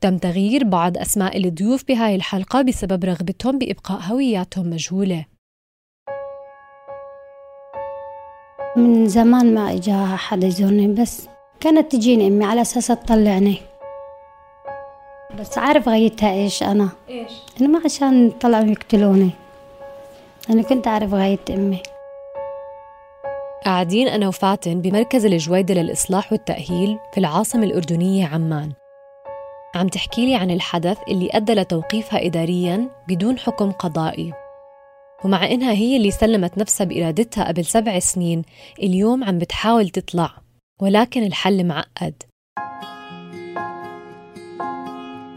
تم تغيير بعض أسماء الضيوف بهاي الحلقة بسبب رغبتهم بإبقاء هوياتهم مجهولة. من زمان ما إجا حدا يزورني بس كانت تجيني أمي على أساس تطلعني. بس عارف غايتها إيش أنا؟ إيش؟ إنه ما عشان طلعوا يقتلوني. أنا كنت عارف غاية أمي. قاعدين أنا وفاتن بمركز الجويدة للإصلاح والتأهيل في العاصمة الأردنية عمان. عم تحكي لي عن الحدث اللي أدى لتوقيفها إدارياً بدون حكم قضائي. ومع إنها هي اللي سلمت نفسها بإرادتها قبل سبع سنين اليوم عم بتحاول تطلع. ولكن الحل معقد.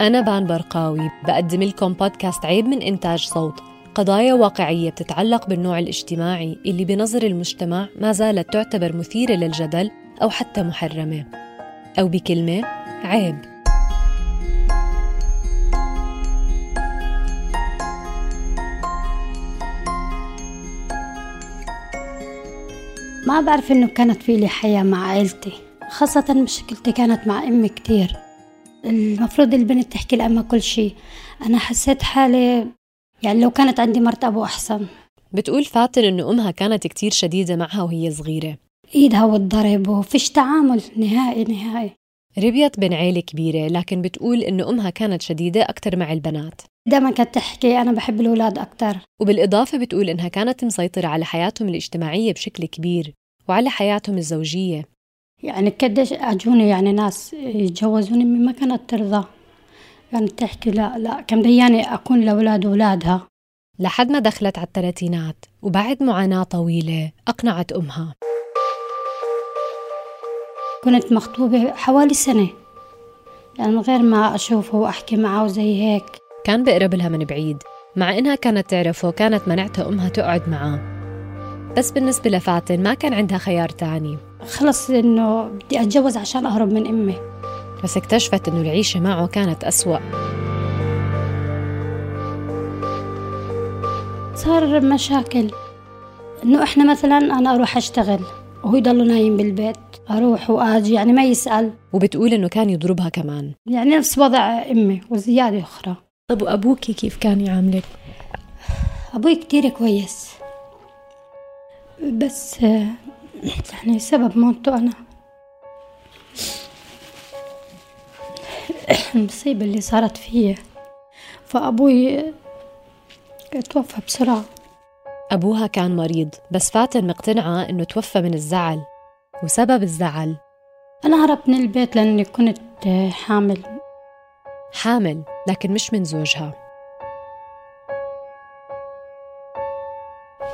أنا بان برقاوي بقدم لكم بودكاست عيب من إنتاج صوت. قضايا واقعية بتتعلق بالنوع الاجتماعي اللي بنظر المجتمع ما زالت تعتبر مثيرة للجدل أو حتى محرمة. أو بكلمة عيب. ما بعرف إنه كانت في لي حياة مع عائلتي خاصة مشكلتي كانت مع أمي كتير. المفروض البنت تحكي لأمها كل شي أنا حسيت حالي يعني لو كانت عندي مرت ابو أحسن. بتقول فاتن إنه أمها كانت كتير شديدة معها وهي صغيرة. إيدها والضرب وفيش تعامل نهائي نهائي. ربيت بين عيلة كبيرة لكن بتقول إنه أمها كانت شديدة أكتر مع البنات. دائما كانت تحكي أنا بحب الأولاد أكتر. وبالإضافة بتقول إنها كانت مسيطرة على حياتهم الاجتماعية بشكل كبير وعلى حياتهم الزوجية. يعني قديش اجوني يعني ناس يتجوزوني ما كانت ترضى. كانت تحكي لا لا كان دياني أكون لأولاد أولادها. لحد ما دخلت على الثلاثينات وبعد معاناة طويلة أقنعت أمها. كنت مخطوبة حوالي سنة. يعني من غير ما أشوفه وأحكي معه وزي هيك. كان بقرب لها من بعيد مع إنها كانت تعرفه كانت منعتها أمها تقعد معاه بس بالنسبة لفاتن ما كان عندها خيار تاني. خلص إنه بدي أتجوز عشان أهرب من أمي. بس اكتشفت إنه العيشة معه كانت أسوأ. صار مشاكل. إنه إحنا مثلا أنا أروح أشتغل. وهو يضل نايم بالبيت. أروح وآجي يعني ما يسأل. وبتقول إنه كان يضربها كمان. يعني نفس وضع أمي وزيادة أخرى. طب وأبوكي كيف كان يعاملك؟ أبوي كتير كويس. بس يعني سبب موته أنا. المصيبة اللي صارت فيا. فأبوي توفى بسرعة. أبوها كان مريض بس فاتن مقتنعة إنه توفى من الزعل. وسبب الزعل؟ أنا هربت من البيت لأني كنت آه، حامل. حامل لكن مش من زوجها.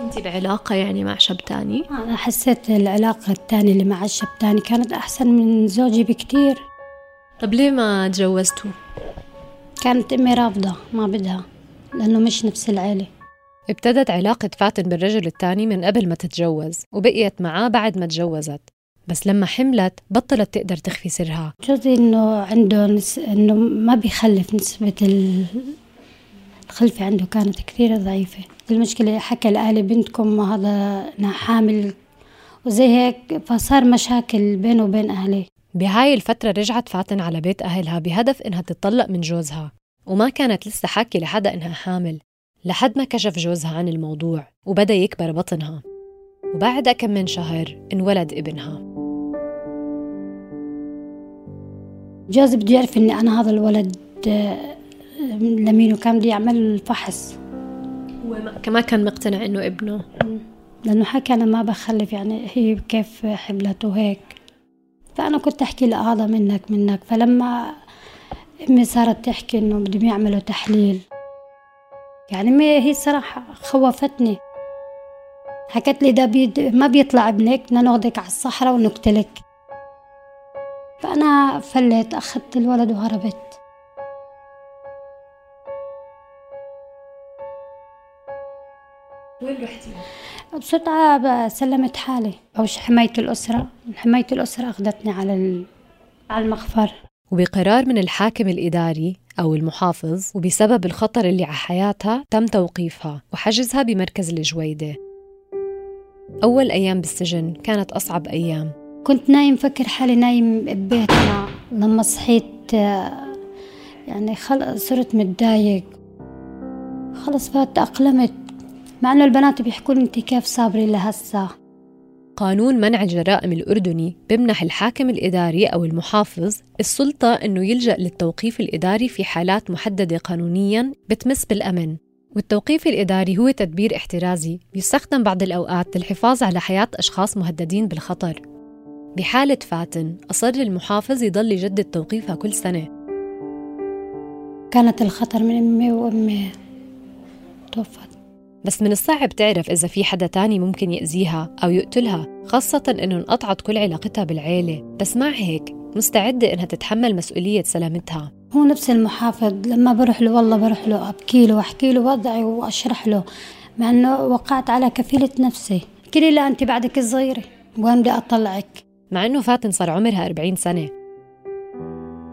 أنت بعلاقة يعني مع شاب تاني؟ أنا حسيت العلاقة التانية اللي مع الشاب تاني كانت أحسن من زوجي بكتير. طب ليه ما تجوزتوا؟ كانت أمي رافضة ما بدها لأنه مش نفس العيلة. ابتدت علاقة فاتن بالرجل الثاني من قبل ما تتجوز وبقيت معاه بعد ما تجوزت. بس لما حملت بطلت تقدر تخفي سرها. جوزي إنه عنده نس... إنه ما بيخلف نسبة ال- الخلفة عنده كانت كثير ضعيفة. المشكلة حكى لأهلي بنتكم هذا إنها حامل. وزي هيك فصار مشاكل بينه وبين أهلي بهاي الفترة رجعت فاتن على بيت أهلها بهدف إنها تتطلق من جوزها. وما كانت لسه حاكي لحدا إنها حامل. لحد ما كشف جوزها عن الموضوع وبدأ يكبر بطنها. وبعد كم من شهر انولد ابنها. جوزي بده يعرف إني أنا هذا الولد آه، لمين وكان بده يعمل الفحص هو كمان كان مقتنع إنه ابنه. لأنه حكى أنا ما بخلف يعني هي كيف حبلت وهيك فأنا كنت أحكي له هذا منك منك. فلما أمي صارت تحكي إنه بدهم يعملوا تحليل يعني ما هي صراحة خوفتني. حكت لي ده بيد ما بيطلع ابنك بدنا ناخدك على الصحراء ونقتلك. فأنا فلت أخذت الولد وهربت. وين رحتي؟ بسرعة سلمت حالي. أو حماية الأسرة. حماية الأسرة أخذتني على على المخفر وبقرار من الحاكم الإداري أو المحافظ وبسبب الخطر اللي على حياتها تم توقيفها وحجزها بمركز الجويدة. أول أيام بالسجن كانت أصعب أيام. كنت نايم فكر حالي نايم ببيتنا. لما صحيت يعني خل... صرت متضايق. خلص فات تأقلمت مع إنه البنات بيحكوا لي انت كيف صابري لهسه. قانون منع الجرائم الأردني بمنح الحاكم الإداري أو المحافظ السلطة أنه يلجأ للتوقيف الإداري في حالات محددة قانونياً بتمس بالأمن. والتوقيف الإداري هو تدبير احترازي بيستخدم بعض الأوقات للحفاظ على حياة أشخاص مهددين بالخطر. بحالة فاتن أصر المحافظ يضل يجدد توقيفها كل سنة. كانت الخطر من امي وامي توفت. بس من الصعب تعرف إذا في حدا تاني ممكن يأذيها أو يقتلها خاصة إنه انقطعت كل علاقتها بالعيلة. بس مع هيك مستعدة إنها تتحمل مسؤولية سلامتها. هو نفس المحافظ لما بروح له والله بروح له أبكي له واحكي له وضعي وأشرح له مع إنه وقعت على كفيلة نفسي. احكي لي لا أنت بعدك صغيرة وين بدي أطلعك؟ مع إنه فاتن صار عمرها 40 سنة.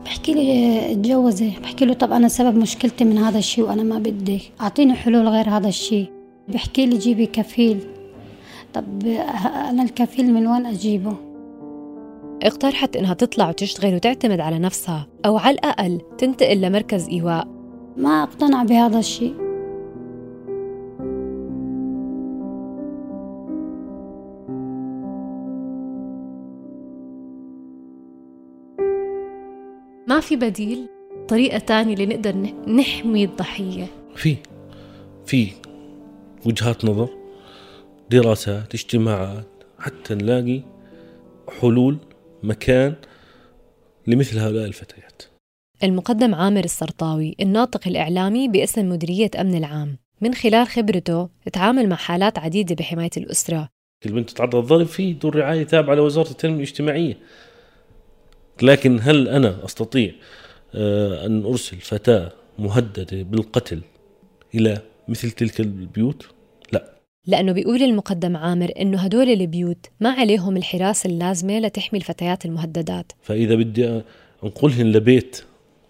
بحكي لي اتجوزي. بحكي له طب أنا سبب مشكلتي من هذا الشيء وأنا ما بدي. أعطيني حلول غير هذا الشيء. بحكي لي جيبي كفيل. طب أنا الكفيل من وين أجيبه؟ اقترحت إنها تطلع وتشتغل وتعتمد على نفسها أو على الأقل تنتقل لمركز إيواء. ما أقتنع بهذا الشيء. ما في بديل؟ طريقة تانية لنقدر نح- نحمي الضحية. في في وجهات نظر دراسات اجتماعات حتى نلاقي حلول مكان لمثل هؤلاء الفتيات. المقدم عامر السرطاوي الناطق الإعلامي باسم مديرية أمن العام. من خلال خبرته تعامل مع حالات عديدة بحماية الأسرة. البنت تتعرض للضرب في دور رعاية تابعة لوزارة التنمية الاجتماعية. لكن هل أنا أستطيع آه، أن أرسل فتاة مهددة بالقتل إلى مثل تلك البيوت؟ لا. لأنه بيقول المقدم عامر إنه هدول البيوت ما عليهم الحراسة اللازمة لتحمي الفتيات المهددات. فإذا بدي أنقلهن لبيت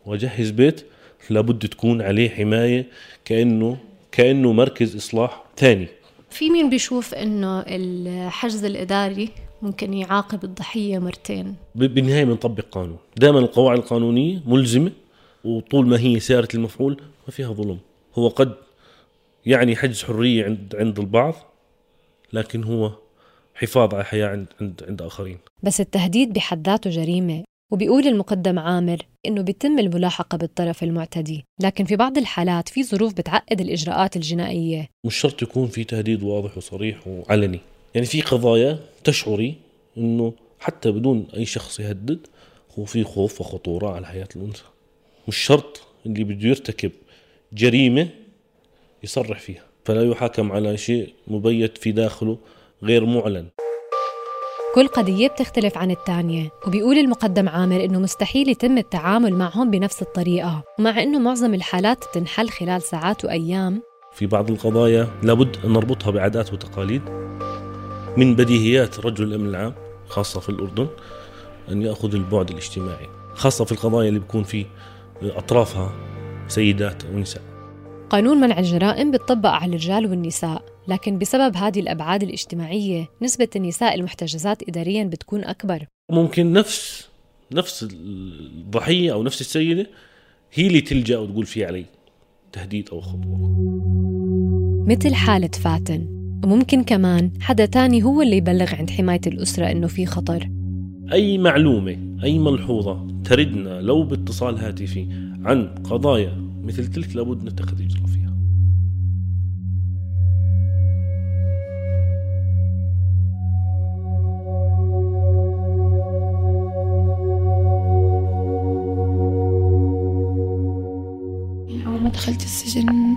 وأجهز بيت لابد تكون عليه حماية كأنه كأنه مركز إصلاح ثاني. في مين بيشوف إنه الحجز الإداري ممكن يعاقب الضحية مرتين؟ ب- بالنهاية بنطبق قانون. دائما القواعد القانونية ملزمة وطول ما هي سيارة المفعول ما فيها ظلم. هو قد يعني حجز حرية عند عند البعض لكن هو حفاظ على الحياة عند عند عند آخرين. بس التهديد بحد ذاته جريمة وبيقول المقدم عامر إنه بيتم الملاحقة بالطرف المعتدي لكن في بعض الحالات في ظروف بتعقد الإجراءات الجنائية. مش شرط يكون في تهديد واضح وصريح وعلني. يعني في قضايا تشعري إنه حتى بدون أي شخص يهدد هو في خوف وخطورة على حياة الأنثى. مش شرط اللي بده يرتكب جريمة يصرح فيها. فلا يحاكم على شيء مبيت في داخله غير معلن. كل قضية بتختلف عن الثانية وبيقول المقدم عامر إنه مستحيل يتم التعامل معهم بنفس الطريقة ومع إنه معظم الحالات تنحل خلال ساعات وأيام. في بعض القضايا لابد أن نربطها بعادات وتقاليد. من بديهيات رجل الأمن العام خاصة في الأردن أن يأخذ البعد الاجتماعي خاصة في القضايا اللي بيكون في أطرافها سيدات أو نساء. قانون منع الجرائم بيطبق على الرجال والنساء لكن بسبب هذه الأبعاد الاجتماعية نسبة النساء المحتجزات إداريا بتكون أكبر. ممكن نفس نفس الضحية أو نفس السيدة هي اللي تلجأ وتقول في علي تهديد أو خطوة. مثل حالة فاتن. وممكن كمان حدا تاني هو اللي يبلغ عند حماية الأسرة إنه في خطر. أي معلومة أي ملحوظة تردنا لو باتصال هاتفي عن قضايا مثل تلك لابد نتخذ إجراء فيها أول ما دخلت السجن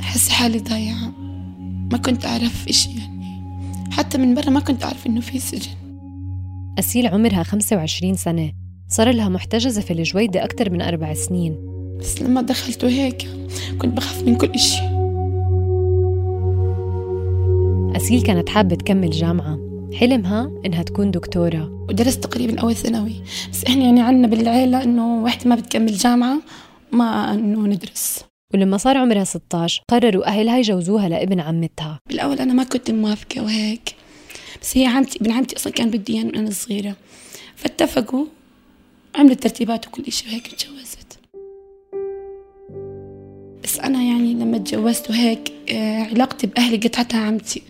أحس حالي ضايعة. ما كنت أعرف إيش يعني. حتى من برا ما كنت أعرف إنه في سجن. أسيل عمرها 25 سنة. صار لها محتجزة في الجويدة أكثر من أربع سنين. بس لما دخلت وهيك كنت بخاف من كل إشي. أسيل كانت حابة تكمل جامعة. حلمها إنها تكون دكتورة. ودرست تقريبا أول ثانوي. بس إحنا يعني عنا بالعيلة إنه وحدة ما بتكمل جامعة ما إنه ندرس. ولما صار عمرها 16 قرروا أهلها يجوزوها لابن عمتها. بالأول أنا ما كنت موافقة وهيك. بس هي عمتي ابن عمتي أصلا كان بدي إياه من أنا صغيرة. فاتفقوا عملت ترتيبات وكل إشي وهيك تجوزت بس أنا يعني لما تجوزت وهيك آه، علاقتي بأهلي قطعتها عمتي.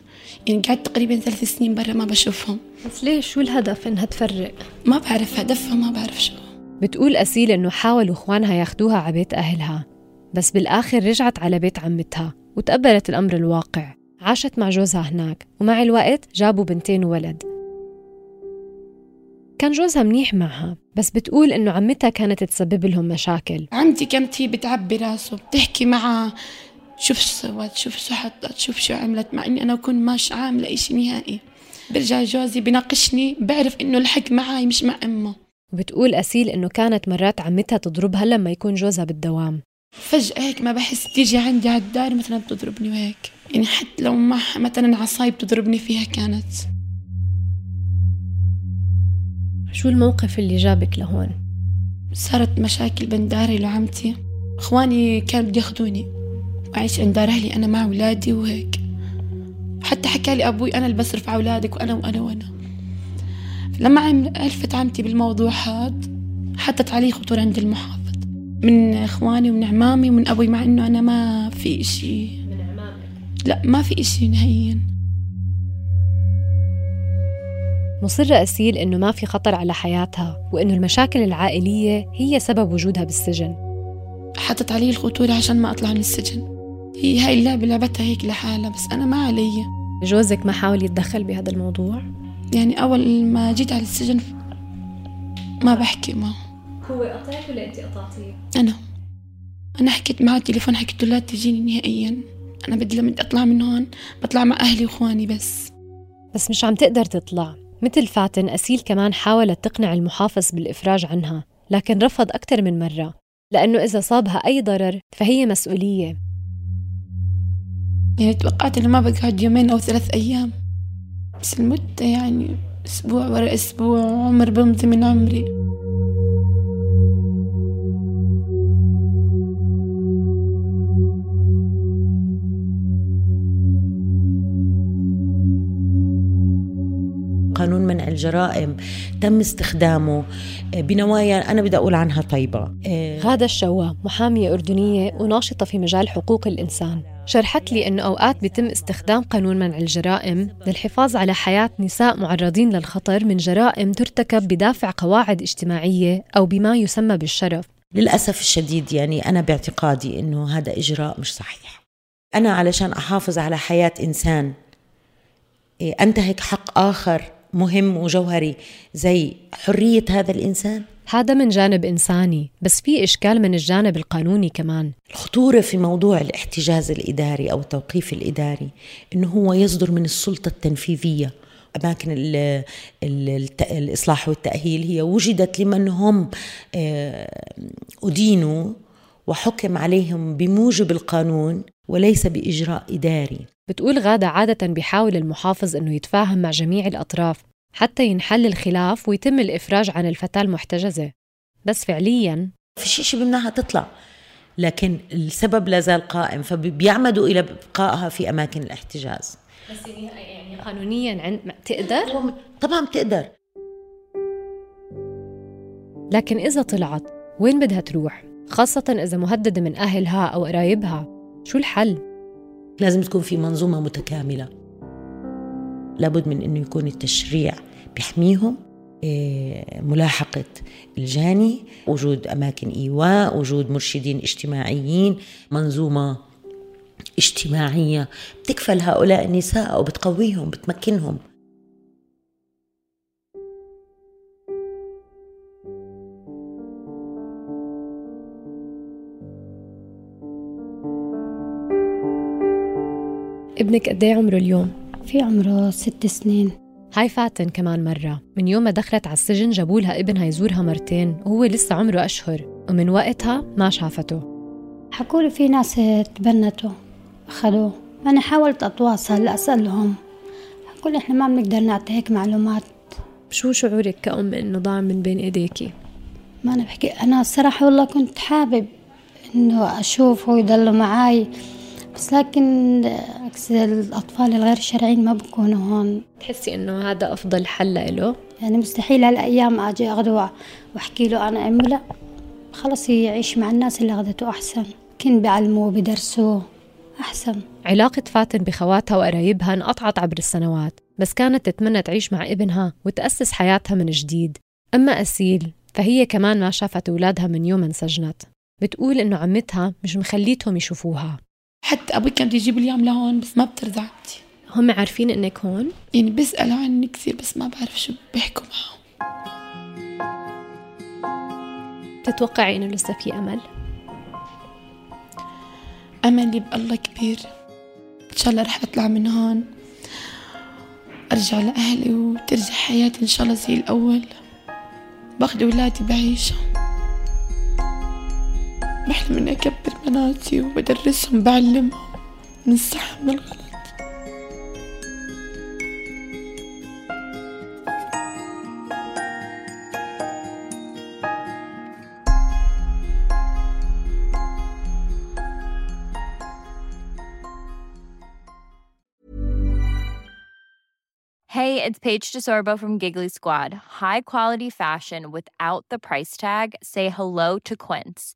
يعني قعدت تقريبا ثلاث سنين برا ما بشوفهم. بس ليش؟ شو الهدف إنها تفرق؟ ما بعرف هدفها ما بعرف شو. بتقول أسيل إنه حاولوا إخوانها ياخدوها على بيت أهلها. بس بالآخر رجعت على بيت عمتها وتقبلت الأمر الواقع. عاشت مع جوزها هناك. ومع الوقت جابوا بنتين وولد. كان جوزها منيح معها بس بتقول إنه عمتها كانت تسبب لهم مشاكل. عمتي كانت هي بتعبي راسه بتحكي معها شوف شو سوت شوف شو حطت شوف شو عملت مع إني أنا بكون ماش عاملة إشي نهائي. برجع جوزي بناقشني بعرف إنه الحق معي مش مع أمه. وبتقول أسيل إنه كانت مرات عمتها تضربها لما يكون جوزها بالدوام. فجأة هيك ما بحس تيجي عندي على الدار مثلا بتضربني وهيك. يعني حتى لو ما مثلا عصاي بتضربني فيها كانت. شو الموقف اللي جابك لهون؟ صارت مشاكل بين داري وعمتي إخواني كانوا بده ياخذوني وأعيش عند دار أهلي أنا مع أولادي وهيك. حتى حكى لي أبوي أنا اللي بصرف على أولادك وأنا وأنا وأنا. لما عم ألفت عمتي بالموضوع هاد حطت علي خطور عند المحافظ. من إخواني ومن عمامي ومن أبوي مع إنه أنا ما في إشي. من عمامك لا ما في إشي نهائيا. مصرة أسيل إنه ما في خطر على حياتها وإنه المشاكل العائلية هي سبب وجودها بالسجن. حطت علي الخطورة عشان ما أطلع من السجن. هي هاي اللعبة لعبتها هيك لحالها بس أنا ما علي. جوزك ما حاول يتدخل بهذا الموضوع؟ يعني أول ما جيت على السجن ما بحكي معه هو قطعك ولا أنت قطعتيه؟ أنا. أنا حكيت معه تليفون حكيت له لا تجيني نهائيا. أنا بدي لما أطلع من هون بطلع مع أهلي وإخواني بس. بس مش عم تقدر تطلع. مثل فاتن أسيل كمان حاولت تقنع المحافظ بالإفراج عنها لكن رفض أكثر من مرة لأنه إذا صابها أي ضرر فهي مسؤولية. يعني توقعت إنه ما بقعد يومين أو ثلاث أيام بس المدة يعني أسبوع ورا أسبوع عمر بمضي من عمري. قانون منع الجرائم تم استخدامه. بنوايا أنا بدي أقول عنها طيبة. غادة الشوا محامية أردنية وناشطة في مجال حقوق الإنسان شرحت لي أنه أوقات بيتم استخدام قانون منع الجرائم للحفاظ على حياة نساء معرضين للخطر من جرائم ترتكب بدافع قواعد اجتماعية أو بما يسمى بالشرف. للأسف الشديد يعني أنا باعتقادي أنه هذا إجراء مش صحيح. أنا علشان أحافظ على حياة إنسان أنتهك حق آخر مهم وجوهري زي حرية هذا الإنسان؟ هذا من جانب إنساني بس في إشكال من الجانب القانوني كمان. الخطورة في موضوع الاحتجاز الإداري أو التوقيف الإداري إنه هو يصدر من السلطة التنفيذية. أماكن ال ال الإصلاح والتأهيل هي وجدت لمن هم آه، أدينوا وحكم عليهم بموجب القانون وليس بإجراء إداري. بتقول غادة عادة بيحاول المحافظ إنه يتفاهم مع جميع الأطراف حتى ينحل الخلاف ويتم الإفراج عن الفتاة المحتجزة بس فعلياً في شيء بمنعها تطلع لكن السبب لا زال قائم فبيعمدوا إلى بقائها في أماكن الاحتجاز بس يعني قانونيا عند تقدر؟ طبعا بتقدر لكن إذا طلعت وين بدها تروح؟ خاصة إذا مهددة من أهلها أو قرايبها شو الحل؟ لازم تكون في منظومة متكاملة. لابد من أنه يكون التشريع بيحميهم إيه، ملاحقة الجاني وجود أماكن إيواء وجود مرشدين اجتماعيين منظومة اجتماعية. بتكفل هؤلاء النساء أو بتقويهم بتمكنهم. ابنك قد إيه عمره اليوم؟ في عمره ست سنين. هاي فاتن كمان مرة. من يوم ما دخلت على السجن جابوا لها ابنها يزورها مرتين وهو لسه عمره أشهر ومن وقتها ما شافته. حكوا لي في ناس تبنتوا أخذوه. أنا حاولت أتواصل أسألهم. حكوا لي إحنا ما بنقدر نعطي هيك معلومات. شو شعورك كأم إنه ضاع من بين إيديكي؟ ما أنا بحكي أنا الصراحة والله كنت حابب إنه أشوفه ويضلوا معاي. بس لكن عكس الأطفال الغير شرعيين ما بكونوا هون. تحسي إنه هذا أفضل حل له؟ يعني مستحيل هالأيام أجي أخده وأحكي له أنا أمي لا. خلص يعيش مع الناس اللي أخذته أحسن. كن بيعلموه بدرسوه أحسن. علاقة فاتن بخواتها وقرايبها انقطعت عبر السنوات بس كانت تتمنى تعيش مع ابنها وتأسس حياتها من جديد. أما أسيل فهي كمان ما شافت أولادها من يوم انسجنت. بتقول إنه عمتها مش مخليتهم يشوفوها. حتى أبوي كان بده يجيب لي لهون بس ما بترضى عمتي هم عارفين إنك هون؟ يعني بيسألوا عني كثير بس ما بعرف شو بيحكوا معهم. تتوقعي إنه لسه في أمل؟ أملي بالله كبير. إن شاء الله رح أطلع من هون أرجع لأهلي وترجع حياتي إن شاء الله زي الأول. باخد أولادي بعيشهم. بحلم إني أكبر بناتي وبدرسهم بعلمهم من الصح من الغلط Hey, it's Paige DeSorbo from Giggly Squad. High quality fashion without the price tag. Say hello to Quince.